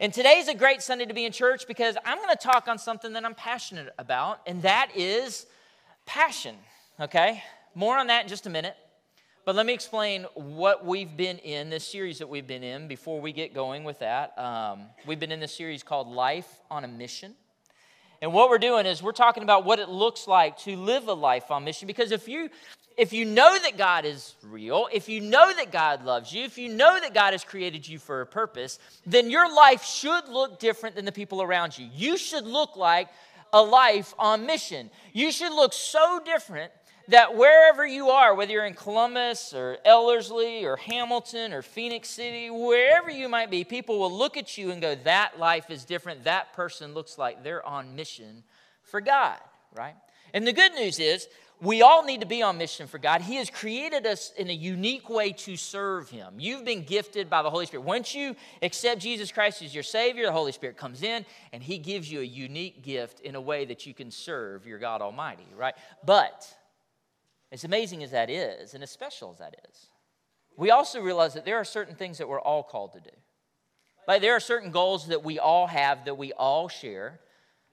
And today's a great Sunday to be in church because I'm going to talk on something that I'm passionate about, and that is passion, okay? More on that in just a minute. But let me explain what we've been in, this series that we've been in, before we get going with that. Um, we've been in this series called Life on a Mission. And what we're doing is we're talking about what it looks like to live a life on mission. Because if you if you know that God is real, if you know that God loves you, if you know that God has created you for a purpose, then your life should look different than the people around you. You should look like a life on mission. You should look so different that wherever you are, whether you're in Columbus or Ellerslie or Hamilton or Phenix City, wherever you might be, people will look at you and go, That life is different. That person looks like they're on mission for God, right? And the good news is, we all need to be on mission for God. He has created us in a unique way to serve Him. You've been gifted by the Holy Spirit. Once you accept Jesus Christ as your Savior, the Holy Spirit comes in and He gives you a unique gift in a way that you can serve your God Almighty, right? But as amazing as that is, and as special as that is, we also realize that there are certain things that we're all called to do. Like there are certain goals that we all have, that we all share,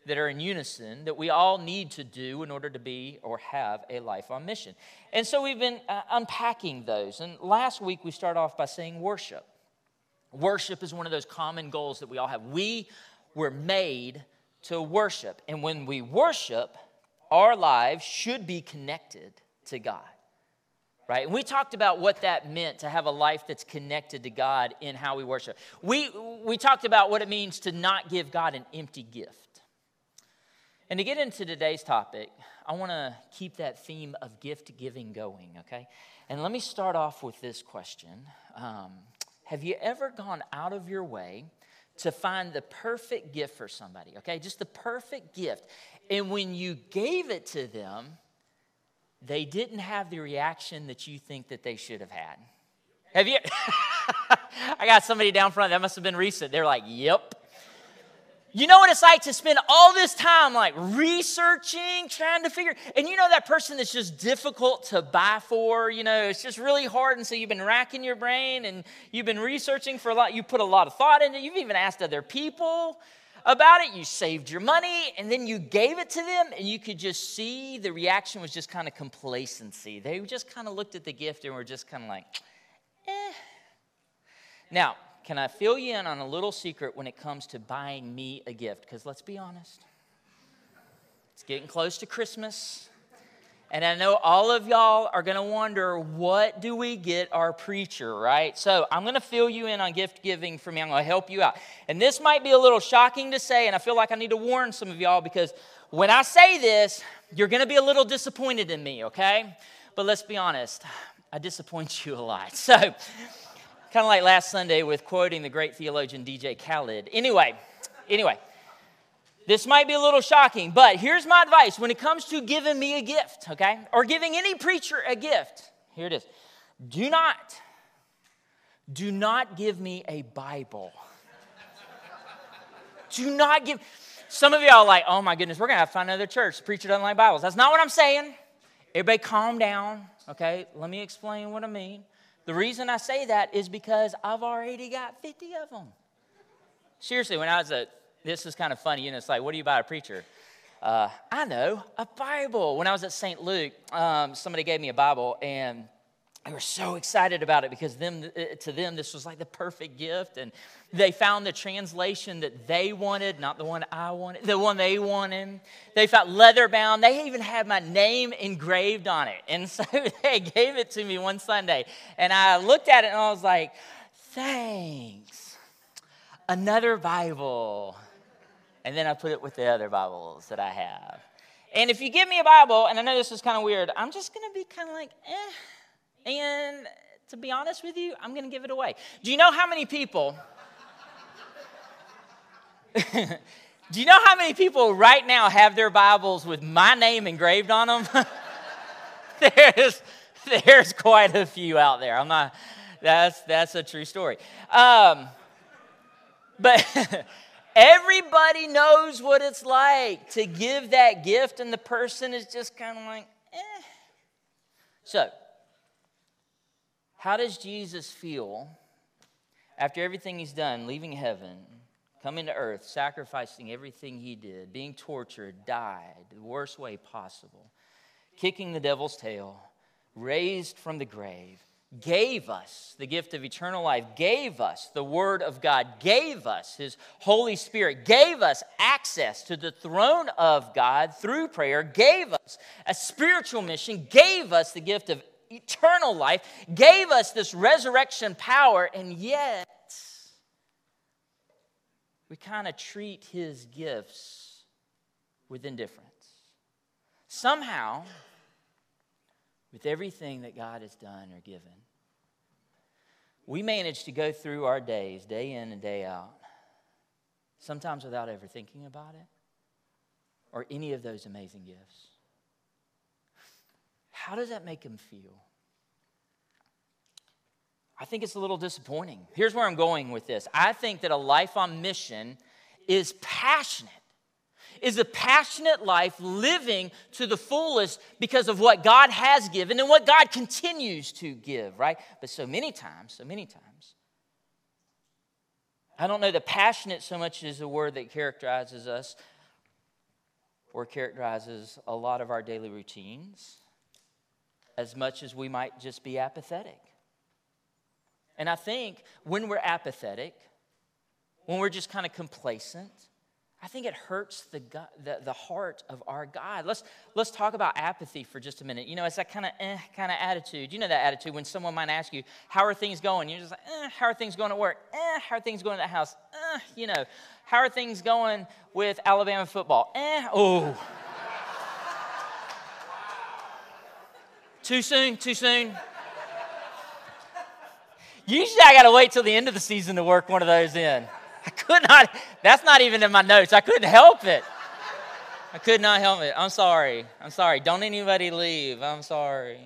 that are in unison, that we all need to do in order to be or have a life on mission. And so we've been uh, unpacking those. And last week we started off by saying worship. Worship is one of those common goals that we all have. We were made to worship. And when we worship, our lives should be connected to God. Right? And we talked about what that meant to have a life that's connected to God in how we worship. We, we talked about what it means to not give God an empty gift. And to get into today's topic, I want to keep that theme of gift giving going, okay? And let me start off with this question um, Have you ever gone out of your way to find the perfect gift for somebody, okay? Just the perfect gift. And when you gave it to them, they didn't have the reaction that you think that they should have had. Have you? I got somebody down front, that must have been recent. They're like, yep. You know what it's like to spend all this time like researching, trying to figure, and you know that person that's just difficult to buy for, you know, it's just really hard. And so you've been racking your brain and you've been researching for a lot, you put a lot of thought into it, you've even asked other people about it, you saved your money, and then you gave it to them, and you could just see the reaction was just kind of complacency. They just kind of looked at the gift and were just kind of like, eh. Now, can I fill you in on a little secret when it comes to buying me a gift? Because let's be honest, it's getting close to Christmas. And I know all of y'all are going to wonder, what do we get our preacher, right? So I'm going to fill you in on gift giving for me. I'm going to help you out. And this might be a little shocking to say, and I feel like I need to warn some of y'all because when I say this, you're going to be a little disappointed in me, okay? But let's be honest, I disappoint you a lot. So, kind of like last Sunday with quoting the great theologian DJ Khaled. Anyway, anyway. This might be a little shocking, but here's my advice when it comes to giving me a gift, okay, or giving any preacher a gift. Here it is. Do not, do not give me a Bible. do not give. Some of y'all like, oh my goodness, we're gonna have to find another church. Preacher doesn't like Bibles. That's not what I'm saying. Everybody calm down, okay? Let me explain what I mean. The reason I say that is because I've already got 50 of them. Seriously, when I was a this is kind of funny. Know, it's like, what do you buy a preacher? Uh, I know, a Bible. When I was at St. Luke, um, somebody gave me a Bible, and they were so excited about it because them, uh, to them this was like the perfect gift and they found the translation that they wanted not the one i wanted the one they wanted they found leather bound they even had my name engraved on it and so they gave it to me one sunday and i looked at it and i was like thanks another bible and then I put it with the other Bibles that I have. And if you give me a Bible, and I know this is kind of weird, I'm just going to be kind of like, eh. And to be honest with you, I'm going to give it away. Do you know how many people? Do you know how many people right now have their Bibles with my name engraved on them? there's, there's quite a few out there. I'm not. That's that's a true story. Um, but Everybody knows what it's like to give that gift, and the person is just kind of like, eh. So, how does Jesus feel after everything he's done, leaving heaven, coming to earth, sacrificing everything he did, being tortured, died the worst way possible, kicking the devil's tail, raised from the grave, gave us the gift of eternal life, gave us the Word of God, gave us His Holy Spirit, gave us access to the throne of God through prayer, gave us a spiritual mission, gave us the gift of eternal life, gave us this resurrection power, and yet we kind of treat His gifts with indifference. Somehow, with everything that God has done or given, we manage to go through our days, day in and day out, sometimes without ever thinking about it or any of those amazing gifts. How does that make him feel? I think it's a little disappointing. Here's where I'm going with this I think that a life on mission is passionate is a passionate life living to the fullest because of what God has given and what God continues to give, right? But so many times, so many times, I don't know that passionate so much is a word that characterizes us or characterizes a lot of our daily routines as much as we might just be apathetic. And I think when we're apathetic, when we're just kind of complacent, I think it hurts the, God, the, the heart of our God. Let's, let's talk about apathy for just a minute. You know, it's that kind of eh kind of attitude. You know that attitude when someone might ask you, How are things going? You're just like, eh, How are things going at work? Eh, how are things going at the house? Eh, you know, how are things going with Alabama football? Eh, oh. too soon, too soon. Usually I got to wait till the end of the season to work one of those in. I could not, that's not even in my notes. I couldn't help it. I could not help it. I'm sorry. I'm sorry. Don't anybody leave. I'm sorry.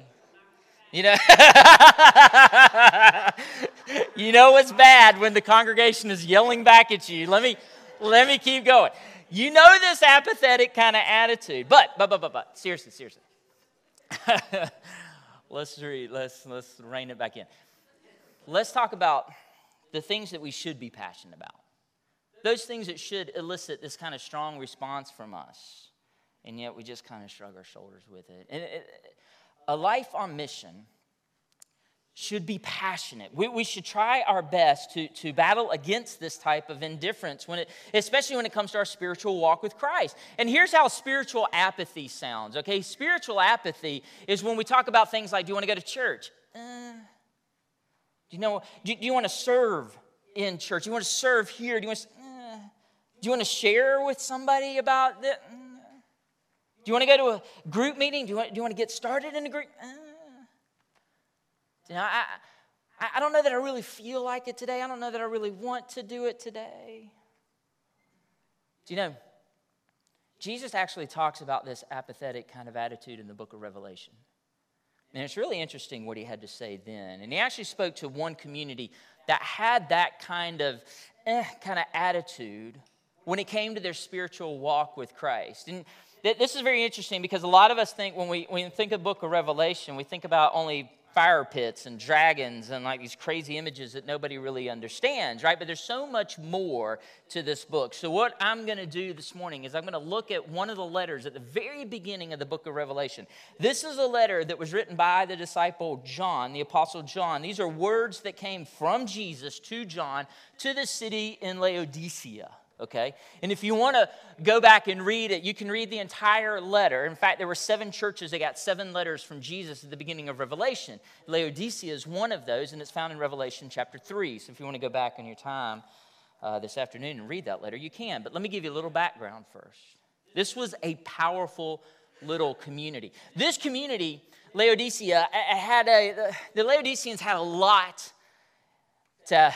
You know, you know what's bad when the congregation is yelling back at you. Let me let me keep going. You know this apathetic kind of attitude. But but but but but seriously, seriously. let's read. Let's let's rein it back in. Let's talk about the things that we should be passionate about those things that should elicit this kind of strong response from us. And yet we just kind of shrug our shoulders with it. And it, a life on mission should be passionate. We, we, should try our best to, to battle against this type of indifference, when it, especially when it comes to our spiritual walk with Christ. And here's how spiritual apathy sounds, okay? Spiritual apathy is when we talk about things like do you want to go to church? Uh, do you know, do, do you want to serve in church? Do you want to serve here? Do you want to, do you want to share with somebody about that? Do you want to go to a group meeting? Do you want, do you want to get started in a group? Uh, you know, I, I don't know that I really feel like it today. I don't know that I really want to do it today. Do you know, Jesus actually talks about this apathetic kind of attitude in the book of Revelation. And it's really interesting what he had to say then. And he actually spoke to one community that had that kind of eh, kind of attitude when it came to their spiritual walk with Christ. And th- this is very interesting because a lot of us think when we, when we think of book of Revelation, we think about only fire pits and dragons and like these crazy images that nobody really understands, right? But there's so much more to this book. So, what I'm going to do this morning is I'm going to look at one of the letters at the very beginning of the book of Revelation. This is a letter that was written by the disciple John, the apostle John. These are words that came from Jesus to John to the city in Laodicea okay? And if you want to go back and read it, you can read the entire letter. In fact, there were seven churches that got seven letters from Jesus at the beginning of Revelation. Laodicea is one of those, and it's found in Revelation chapter 3. So if you want to go back in your time uh, this afternoon and read that letter, you can. But let me give you a little background first. This was a powerful little community. This community, Laodicea, had a, the Laodiceans had a lot to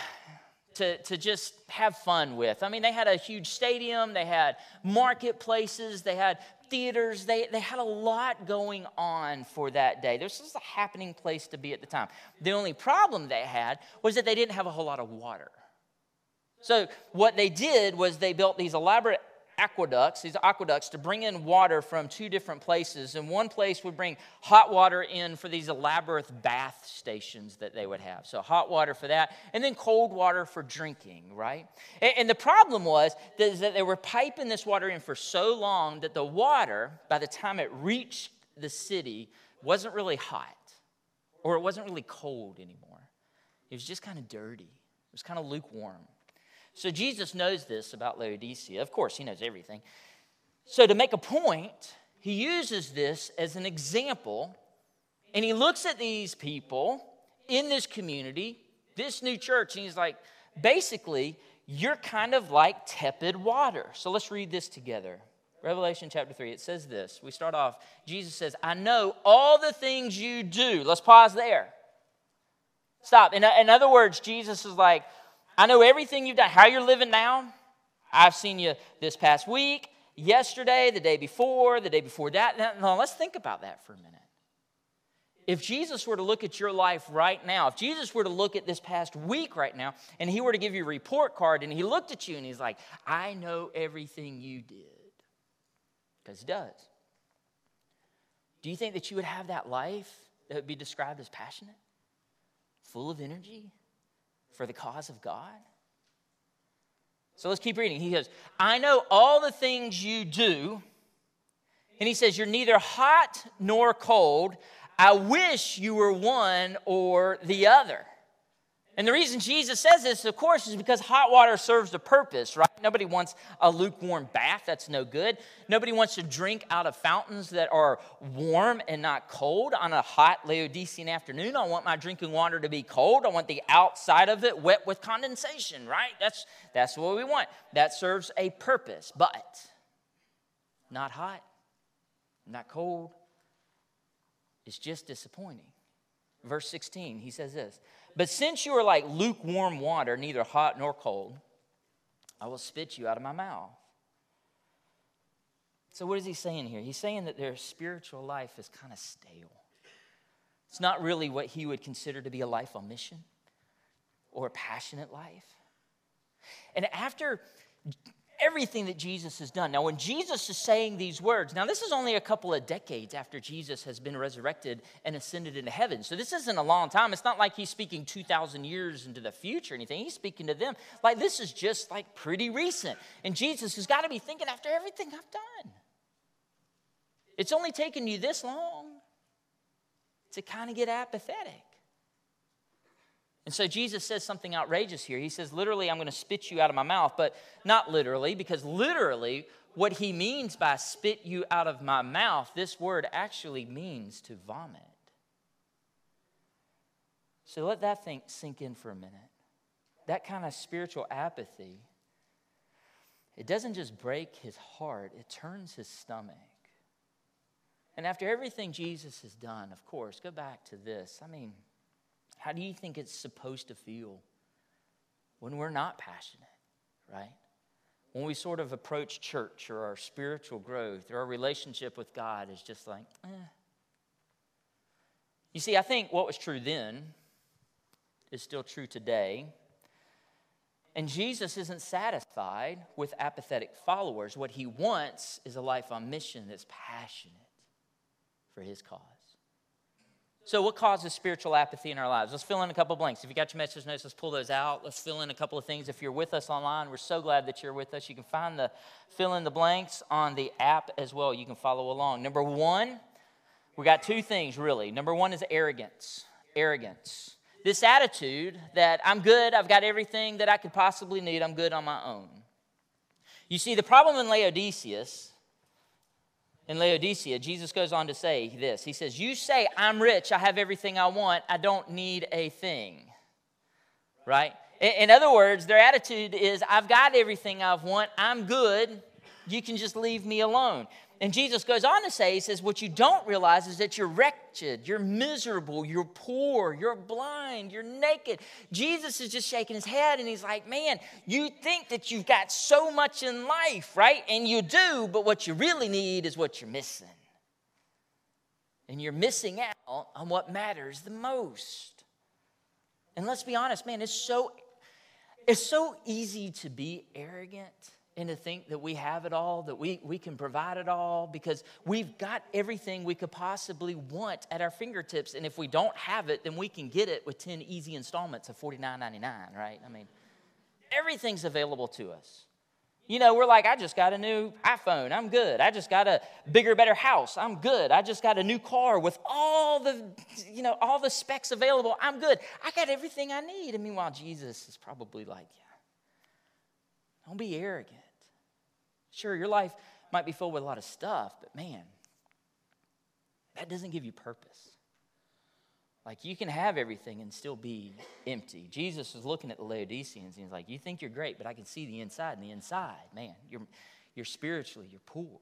to, to just have fun with. I mean, they had a huge stadium, they had marketplaces, they had theaters, they, they had a lot going on for that day. This was a happening place to be at the time. The only problem they had was that they didn't have a whole lot of water. So, what they did was they built these elaborate aqueducts, these aqueducts, to bring in water from two different places. And one place would bring hot water in for these elaborate bath stations that they would have. So, hot water for that, and then cold water for drinking, right? And, and the problem was that, that they were piping this water in for so long that the water, by the time it reached the city, wasn't really hot or it wasn't really cold anymore. It was just kind of dirty, it was kind of lukewarm. So Jesus knows this about Laodicea. Of course, he knows everything. So, to make a point, he uses this as an example, and he looks at these people in this community, this new church, and he's like, basically, you're kind of like tepid water. So, let's read this together. Revelation chapter 3, it says this. We start off, Jesus says, I know all the things you do. Let's pause there. Stop. In, in other words, Jesus is like, I know everything you've done, how you're living now. I've seen you this past week, yesterday, the day before, the day before that. Now, let's think about that for a minute. If Jesus were to look at your life right now, if Jesus were to look at this past week right now, and he were to give you a report card, and he looked at you and he's like, I know everything you did. Because he does. Do you think that you would have that life that would be described as passionate, full of energy, for the cause of God? So let's keep reading. He goes, I know all the things you do. And he says, You're neither hot nor cold. I wish you were one or the other. And the reason Jesus says this, of course, is because hot water serves a purpose, right? Nobody wants a lukewarm bath, that's no good. Nobody wants to drink out of fountains that are warm and not cold on a hot Laodicean afternoon. I want my drinking water to be cold. I want the outside of it wet with condensation, right? That's, that's what we want. That serves a purpose, but not hot, not cold. It's just disappointing. Verse 16, he says this. But since you are like lukewarm water, neither hot nor cold, I will spit you out of my mouth. So, what is he saying here? He's saying that their spiritual life is kind of stale. It's not really what he would consider to be a life on mission or a passionate life. And after everything that Jesus has done. Now, when Jesus is saying these words, now this is only a couple of decades after Jesus has been resurrected and ascended into heaven. So this isn't a long time. It's not like he's speaking 2,000 years into the future or anything. He's speaking to them like this is just like pretty recent. And Jesus has got to be thinking after everything I've done. It's only taken you this long to kind of get apathetic. And so Jesus says something outrageous here. He says, literally, I'm going to spit you out of my mouth, but not literally, because literally, what he means by spit you out of my mouth, this word actually means to vomit. So let that thing sink in for a minute. That kind of spiritual apathy, it doesn't just break his heart, it turns his stomach. And after everything Jesus has done, of course, go back to this. I mean, how do you think it's supposed to feel when we're not passionate, right? When we sort of approach church or our spiritual growth or our relationship with God is just like, eh. You see, I think what was true then is still true today. And Jesus isn't satisfied with apathetic followers. What he wants is a life on mission that's passionate for his cause. So, what causes spiritual apathy in our lives? Let's fill in a couple blanks. If you got your message notes, let's pull those out. Let's fill in a couple of things. If you're with us online, we're so glad that you're with us. You can find the fill in the blanks on the app as well. You can follow along. Number one, we got two things really. Number one is arrogance. Arrogance. This attitude that I'm good, I've got everything that I could possibly need, I'm good on my own. You see, the problem in Laodiceus in Laodicea, Jesus goes on to say this. He says, You say, I'm rich, I have everything I want, I don't need a thing. Right? In other words, their attitude is, I've got everything I want, I'm good, you can just leave me alone. And Jesus goes on to say, He says, What you don't realize is that you're wretched, you're miserable, you're poor, you're blind, you're naked. Jesus is just shaking his head and he's like, Man, you think that you've got so much in life, right? And you do, but what you really need is what you're missing. And you're missing out on what matters the most. And let's be honest, man, it's so it's so easy to be arrogant and to think that we have it all, that we, we can provide it all, because we've got everything we could possibly want at our fingertips. And if we don't have it, then we can get it with 10 easy installments of $49.99, right? I mean, everything's available to us. You know, we're like, I just got a new iPhone. I'm good. I just got a bigger, better house. I'm good. I just got a new car with all the, you know, all the specs available. I'm good. I got everything I need. And meanwhile, Jesus is probably like, yeah, don't be arrogant. Sure, your life might be filled with a lot of stuff, but man, that doesn't give you purpose. Like you can have everything and still be empty. Jesus was looking at the Laodiceans and he's like, You think you're great, but I can see the inside. And the inside, man, you're, you're spiritually, you're poor.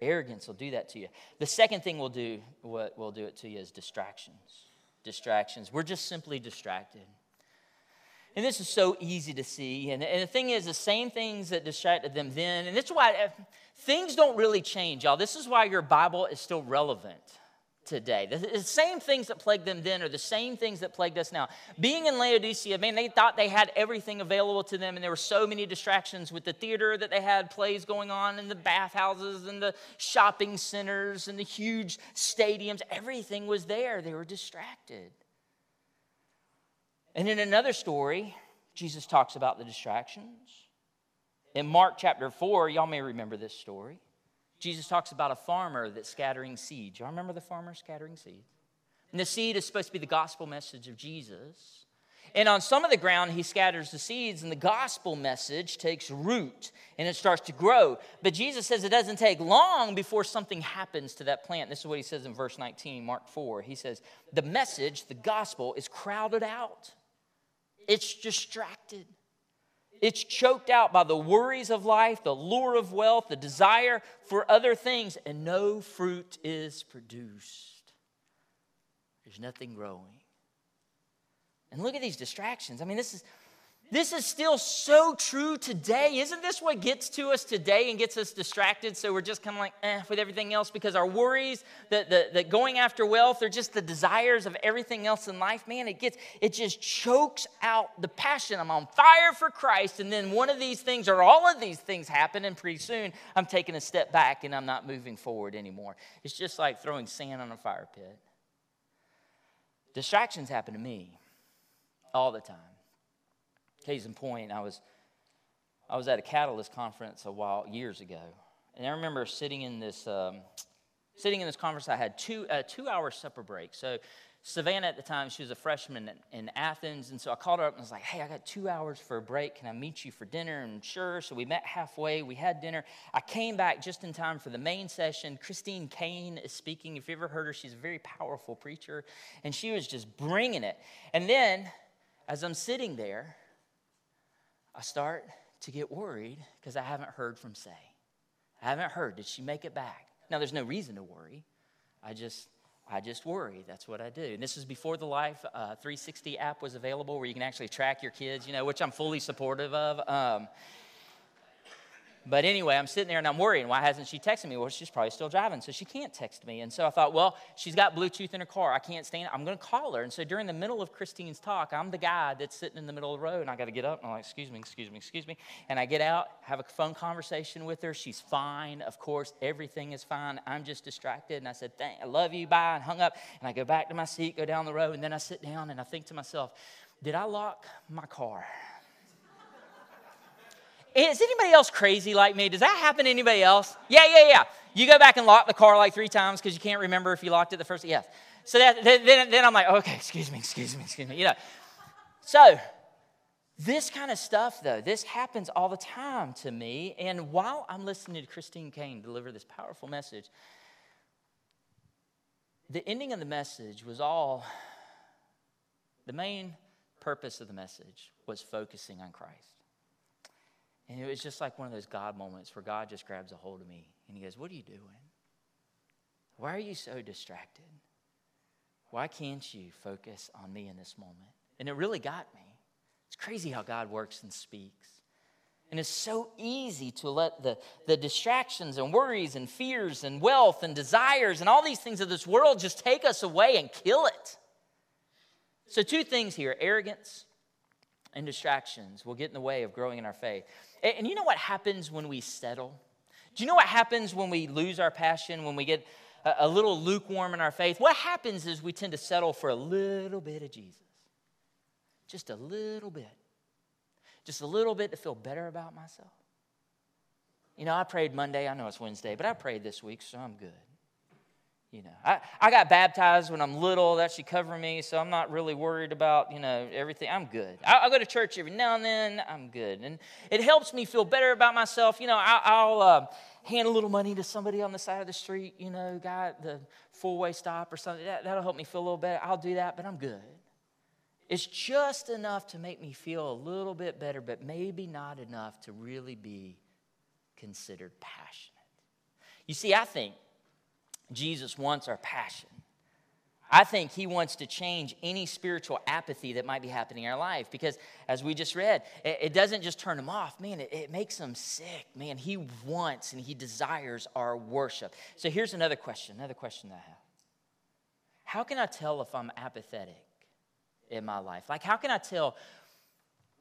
Arrogance will do that to you. The second thing we'll do, what will do it to you is distractions. Distractions. We're just simply distracted. And this is so easy to see. And, and the thing is, the same things that distracted them then, and that's why uh, things don't really change, y'all. This is why your Bible is still relevant today. The same things that plagued them then are the same things that plagued us now. Being in Laodicea, man, they thought they had everything available to them, and there were so many distractions with the theater that they had plays going on, and the bathhouses, and the shopping centers, and the huge stadiums. Everything was there. They were distracted. And in another story, Jesus talks about the distractions. In Mark chapter 4, y'all may remember this story. Jesus talks about a farmer that's scattering seeds. Y'all remember the farmer scattering seeds? And the seed is supposed to be the gospel message of Jesus. And on some of the ground, he scatters the seeds, and the gospel message takes root and it starts to grow. But Jesus says it doesn't take long before something happens to that plant. This is what he says in verse 19, Mark 4. He says, The message, the gospel, is crowded out it's distracted. It's choked out by the worries of life, the lure of wealth, the desire for other things, and no fruit is produced. There's nothing growing. And look at these distractions. I mean, this is this is still so true today. Isn't this what gets to us today and gets us distracted? So we're just kind of like, eh, with everything else because our worries, that the, the going after wealth, are just the desires of everything else in life. Man, it gets, it just chokes out the passion. I'm on fire for Christ. And then one of these things or all of these things happen, and pretty soon I'm taking a step back and I'm not moving forward anymore. It's just like throwing sand on a fire pit. Distractions happen to me all the time. Case in point, I was, I was at a Catalyst conference a while, years ago. And I remember sitting in this, um, sitting in this conference, I had two, a two hour supper break. So Savannah at the time, she was a freshman in, Athens. And so I called her up and was like, hey, I got two hours for a break. Can I meet you for dinner? And sure. So we met halfway. We had dinner. I came back just in time for the main session. Christine Caine is speaking. If you ever heard her, she's a very powerful preacher. And she was just bringing it. And then as I'm sitting there, I start to get worried because I haven't heard from Say. I haven't heard. Did she make it back? Now, there's no reason to worry. I just, I just worry. That's what I do. And this is before the Life uh, 360 app was available, where you can actually track your kids. You know, which I'm fully supportive of. Um, but anyway, I'm sitting there and I'm worrying. Why hasn't she texted me? Well, she's probably still driving, so she can't text me. And so I thought, well, she's got Bluetooth in her car. I can't stand. It. I'm going to call her. And so during the middle of Christine's talk, I'm the guy that's sitting in the middle of the road, and I got to get up. And I'm like, excuse me, excuse me, excuse me. And I get out, have a phone conversation with her. She's fine, of course. Everything is fine. I'm just distracted. And I said, Thank, I love you, bye, and hung up. And I go back to my seat, go down the road, and then I sit down and I think to myself, did I lock my car? Is anybody else crazy like me? Does that happen to anybody else? Yeah, yeah, yeah. You go back and lock the car like three times because you can't remember if you locked it the first. Yes. So that, then, then I'm like, okay, excuse me, excuse me, excuse me. You know. So this kind of stuff, though, this happens all the time to me. And while I'm listening to Christine Caine deliver this powerful message, the ending of the message was all the main purpose of the message was focusing on Christ. And it was just like one of those God moments where God just grabs a hold of me and he goes, What are you doing? Why are you so distracted? Why can't you focus on me in this moment? And it really got me. It's crazy how God works and speaks. And it's so easy to let the, the distractions and worries and fears and wealth and desires and all these things of this world just take us away and kill it. So, two things here arrogance and distractions will get in the way of growing in our faith. And, you know what happens when we settle? Do you know what happens when we lose our passion, when we get a little lukewarm in our faith? What happens is we tend to settle for a little bit of Jesus. Just a little bit. Just a little bit to feel better about myself. You know, I prayed Monday. I know it's Wednesday, but I prayed this week, so I'm good. You know, I, I got baptized when I'm little. That should cover me, so I'm not really worried about, you know, everything. I'm good. I, I go to church every now and then. I'm good. And it helps me feel better about myself. You know, I, will uh, hand a little money to somebody on the side of the street, you know, guy at the four-way stop or something. That, that'll help me feel a little better. I'll do that, but I'm good. It's just enough to make me feel a little bit better, but maybe not enough to really be considered passionate. You see, I think Jesus wants our passion. I think he wants to change any spiritual apathy that might be happening in our life because, as we just read, it, it doesn't just turn him off. Man, it, it makes him sick. Man, he wants and he desires our worship. So, here's another question another question that I have How can I tell if I'm apathetic in my life? Like, how can I tell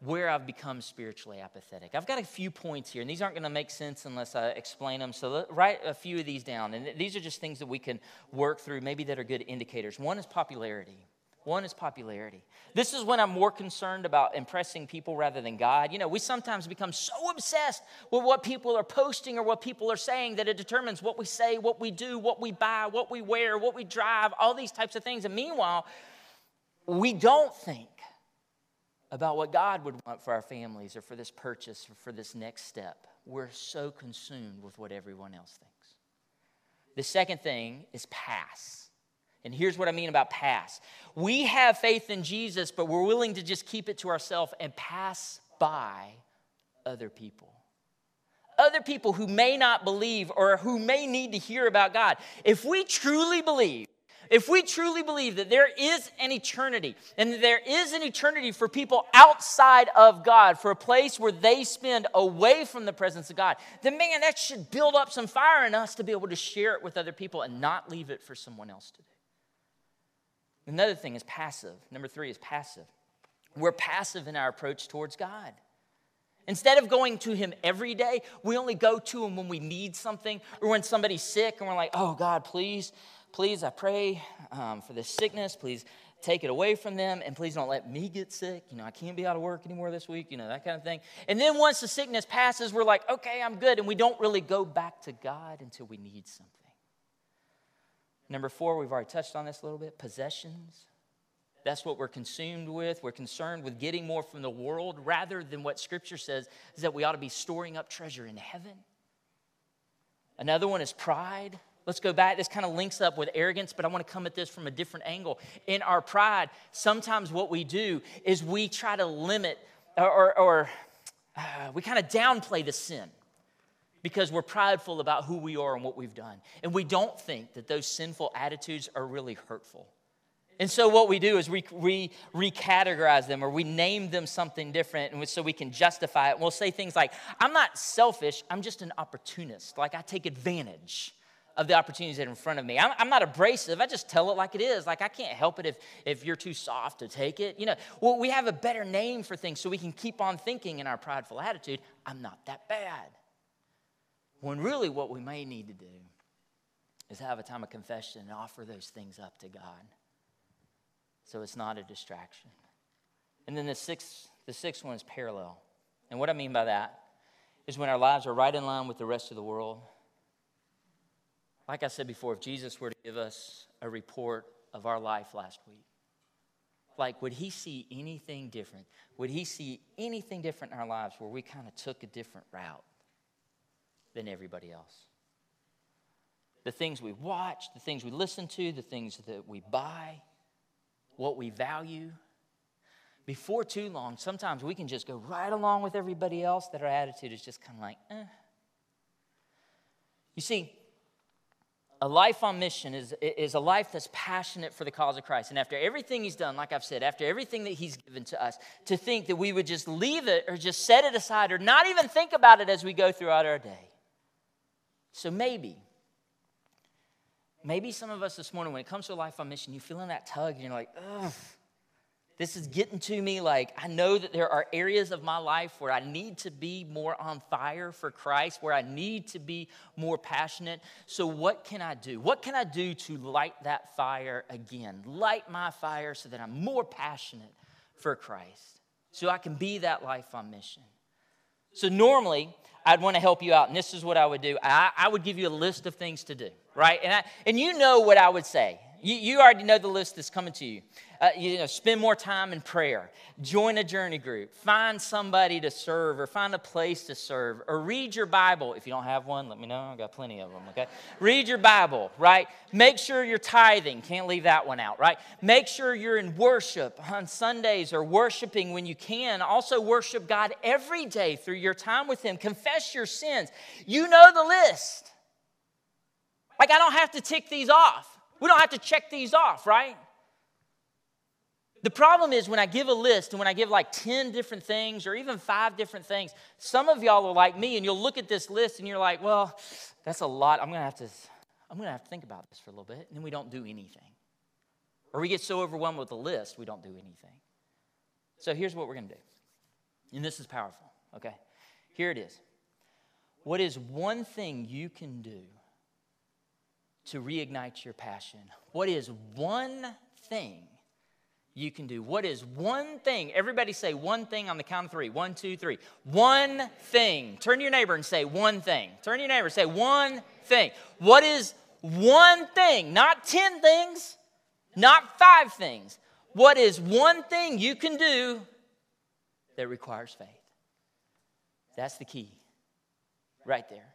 where I've become spiritually apathetic. I've got a few points here, and these aren't going to make sense unless I explain them. So write a few of these down. And these are just things that we can work through, maybe that are good indicators. One is popularity. One is popularity. This is when I'm more concerned about impressing people rather than God. You know, we sometimes become so obsessed with what people are posting or what people are saying that it determines what we say, what we do, what we buy, what we wear, what we drive, all these types of things. And meanwhile, we don't think about what God would want for our families or for this purchase or for this next step. We're so consumed with what everyone else thinks. The second thing is pass. And here's what I mean about pass. We have faith in Jesus, but we're willing to just keep it to ourselves and pass by other people. Other people who may not believe or who may need to hear about God. If we truly believe if we truly believe that there is an eternity and there is an eternity for people outside of God, for a place where they spend away from the presence of God, then man, that should build up some fire in us to be able to share it with other people and not leave it for someone else to do. Another thing is passive. Number three is passive. We're passive in our approach towards God. Instead of going to Him every day, we only go to Him when we need something or when somebody's sick and we're like, oh, God, please please, I pray um, for this sickness. Please take it away from them. And please don't let me get sick. You know, I can't be out of work anymore this week, you know, that kind of thing. And then once the sickness passes, we're like, okay, I'm good. And we don't really go back to God until we need something. Number four, we've already touched on this a little bit possessions. That's what we're consumed with. We're concerned with getting more from the world rather than what Scripture says is that we ought to be storing up treasure in heaven. Another one is pride. Let's go back. This kind of links up with arrogance, but I want to come at this from a different angle. In our pride, sometimes what we do is we try to limit or, or, uh, we kind of downplay the sin because we're prideful about who we are and what we've done. And we don't think that those sinful attitudes are really hurtful. And so what we do is we, we recategorize them or we name them something different and so we can justify it. And we'll say things like, I'm not selfish, I'm just an opportunist. Like I take advantage of the opportunities that are in front of me. I'm, I'm, not abrasive. I just tell it like it is. Like I can't help it if, if you're too soft to take it. You know, well, we have a better name for things so we can keep on thinking in our prideful attitude, I'm not that bad. When really what we may need to do is have a time of confession and offer those things up to God. So it's not a distraction. And then the sixth, the sixth one is parallel. And what I mean by that is when our lives are right in line with the rest of the world like I said before, if Jesus were to give us a report of our life last week, like, would he see anything different? Would he see anything different in our lives where we kind of took a different route than everybody else? The things we watch, the things we listen to, the things that we buy, what we value. Before too long, sometimes we can just go right along with everybody else that our attitude is just kind of like, eh. You see, a life on mission is, is a life that's passionate for the cause of Christ. And after everything he's done, like I've said, after everything that he's given to us, to think that we would just leave it or just set it aside or not even think about it as we go throughout our day. So maybe, maybe some of us this morning, when it comes to a life on mission, you feel in that tug and you're like, ugh, This is getting to me like I know that there are areas of my life where I need to be more on fire for Christ, where I need to be more passionate. So, what can I do? What can I do to light that fire again? Light my fire so that I'm more passionate for Christ, so I can be that life on mission. So, normally, I'd want to help you out, and this is what I would do I, I would give you a list of things to do, right? And, I, and you know what I would say. You, you already know the list that's coming to you. Uh, you know, spend more time in prayer, join a journey group, find somebody to serve, or find a place to serve, or read your Bible. If you don't have one, let me know. I've got plenty of them, okay? read your Bible, right? Make sure you're tithing. Can't leave that one out, right? Make sure you're in worship on Sundays or worshiping when you can. Also, worship God every day through your time with Him. Confess your sins. You know the list. Like, I don't have to tick these off. We don't have to check these off, right? The problem is when I give a list and when I give like 10 different things or even five different things, some of y'all are like me and you'll look at this list and you're like, well, that's a lot. I'm going to have to I'm going to have to think about this for a little bit. And then we don't do anything. Or we get so overwhelmed with the list, we don't do anything. So here's what we're going to do. And this is powerful, okay? Here it is. What is one thing you can do to reignite your passion? What is one thing you can do? What is one thing? Everybody say one thing on the count of three. One, two, three. One thing. Turn to your neighbor and say one thing. Turn to your neighbor and say one thing. What is one thing? Not 10 things, not five things. What is one thing you can do that requires faith? That's the key right there.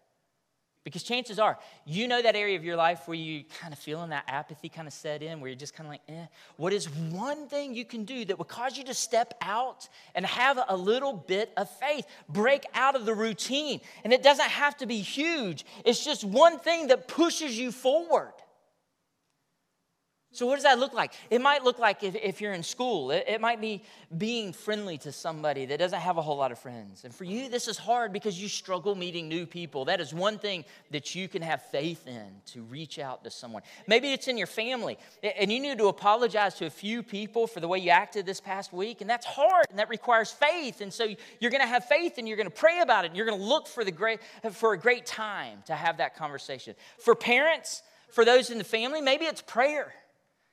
Because chances are, you know that area of your life where you kind of feeling that apathy kind of set in, where you're just kind of like, eh. What is one thing you can do that would cause you to step out and have a little bit of faith? Break out of the routine. And it doesn't have to be huge, it's just one thing that pushes you forward. So, what does that look like? It might look like if, if you're in school, it, it, might be being friendly to somebody that doesn't have a whole lot of friends. And for you, this is hard because you struggle meeting new people. That is one thing that you can have faith in to reach out to someone. Maybe it's in your family, and you need to apologize to a few people for the way you acted this past week, and that's hard, and that requires faith. And so, you're going to have faith, and you're going to pray about it, and you're going to look for, the great, for a great time to have that conversation. For parents, for those in the family, maybe it's prayer.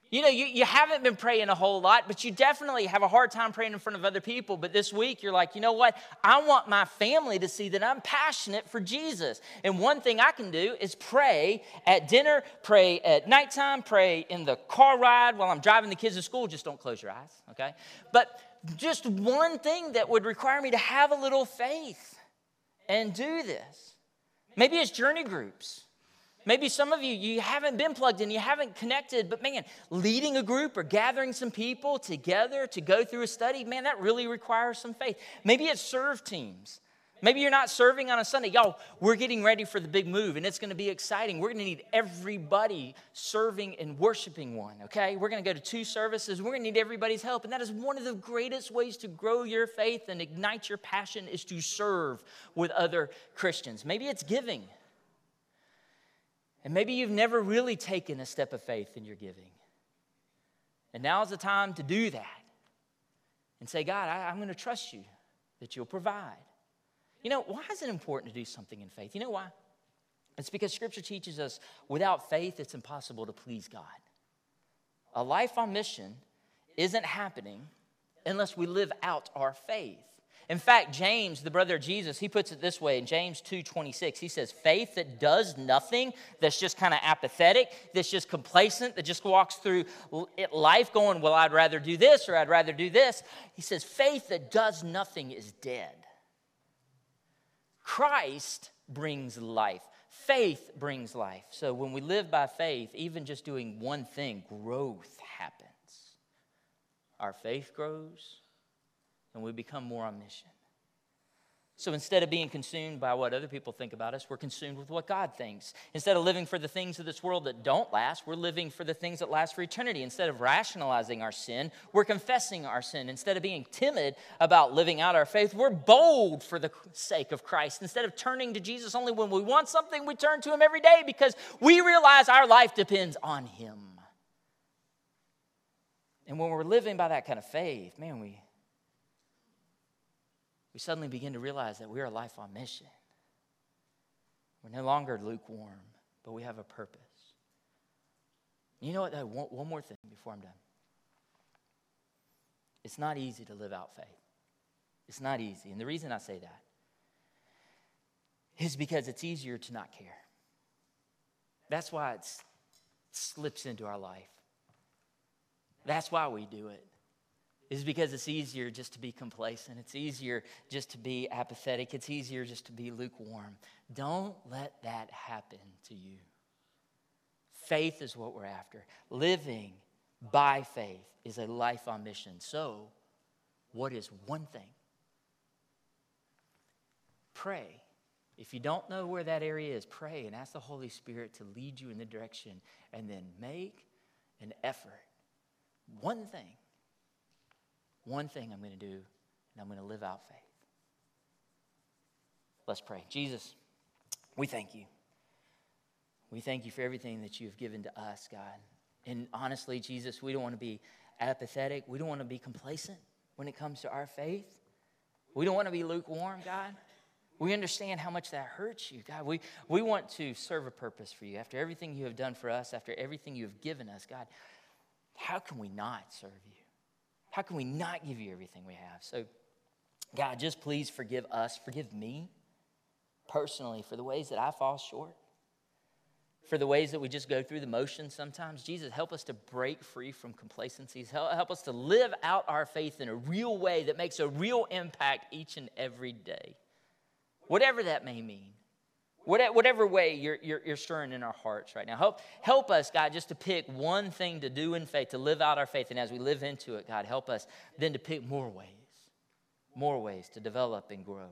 You know, you, you haven't been praying a whole lot, but you definitely have a hard time praying in front of other people. But this week, you're like, you know what? I want my family to see that I'm passionate for Jesus. And one thing I can do is pray at dinner, pray at nighttime, pray in the car ride while I'm driving the kids to school. Just don't close your eyes, okay? But just one thing that would require me to have a little faith and do this. Maybe it's journey groups. Maybe some of you, you haven't been plugged in, you haven't connected, but man, leading a group or gathering some people together to go through a study, man, that really requires some faith. Maybe it's serve teams. Maybe you're not serving on a Sunday. Y'all, we're getting ready for the big move and it's going to be exciting. We're going to need everybody serving and worshiping one, okay? We're going to go to two services. We're going to need everybody's help. And that is one of the greatest ways to grow your faith and ignite your passion is to serve with other Christians. Maybe it's giving. And maybe you've never really taken a step of faith in your giving. And now is the time to do that and say, God, I, am going to trust you that you'll provide. You know, why is it important to do something in faith? You know why? It's because Scripture teaches us without faith, it's impossible to please God. A life on mission isn't happening unless we live out our faith. In fact, James, the brother of Jesus, he puts it this way in James 2:26. He says, "Faith that does nothing, that's just kind of apathetic, that's just complacent, that just walks through life going, well, I'd rather do this or I'd rather do this." He says, "Faith that does nothing is dead." Christ brings life. Faith brings life. So when we live by faith, even just doing one thing, growth happens. Our faith grows, and we become more on mission. So instead of being consumed by what other people think about us, we're consumed with what God thinks. Instead of living for the things of this world that don't last, we're living for the things that last for eternity. Instead of rationalizing our sin, we're confessing our sin. Instead of being timid about living out our faith, we're bold for the sake of Christ. Instead of turning to Jesus only when we want something, we turn to Him every day because we realize our life depends on Him. And when we're living by that kind of faith, man, we, we suddenly begin to realize that we're a life on mission. We're no longer lukewarm, but we have a purpose. You know what? One, one more thing before I'm done. It's not easy to live out faith. It's not easy. And the reason I say that is because it's easier to not care. That's why it slips into our life. That's why we do it. Is because it's easier just to be complacent. It's easier just to be apathetic. It's easier just to be lukewarm. Don't let that happen to you. Faith is what we're after. Living by faith is a life on mission. So, what is one thing? Pray. If you don't know where that area is, pray and ask the Holy Spirit to lead you in the direction and then make an effort. One thing. One thing I'm going to do, and I'm going to live out faith. Let's pray. Jesus, we thank you. We thank you for everything that you've given to us, God. And honestly, Jesus, we don't want to be apathetic. We don't want to be complacent when it comes to our faith. We don't want to be lukewarm, God. We understand how much that hurts you, God. We, we want to serve a purpose for you. After everything you have done for us, after everything you have given us, God, how can we not serve you? How can we not give you everything we have? So, God, just please forgive us, forgive me personally for the ways that I fall short for the ways that we just go through the motions sometimes. Jesus, help us to break free from complacencies. Help us to live out our faith in a real way that makes a real impact each and every day. Whatever that may mean. Whatever way you're, you're, you're stirring in our hearts right now. Help, help us, God, just to pick one thing to do in faith, to live out our faith. And as we live into it, God, help us then to pick more ways, more ways to develop and grow.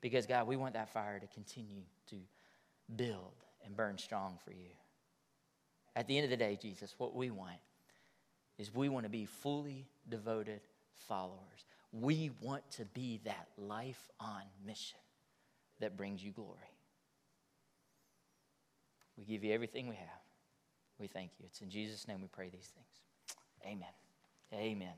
Because, God, we want that fire to continue to build and burn strong for you. At the end of the day, Jesus, what we want is we want to be fully devoted followers. We want to be that life on mission that brings you glory. We give you everything we have. We thank you. It's in Jesus' name we pray these things. Amen. Amen.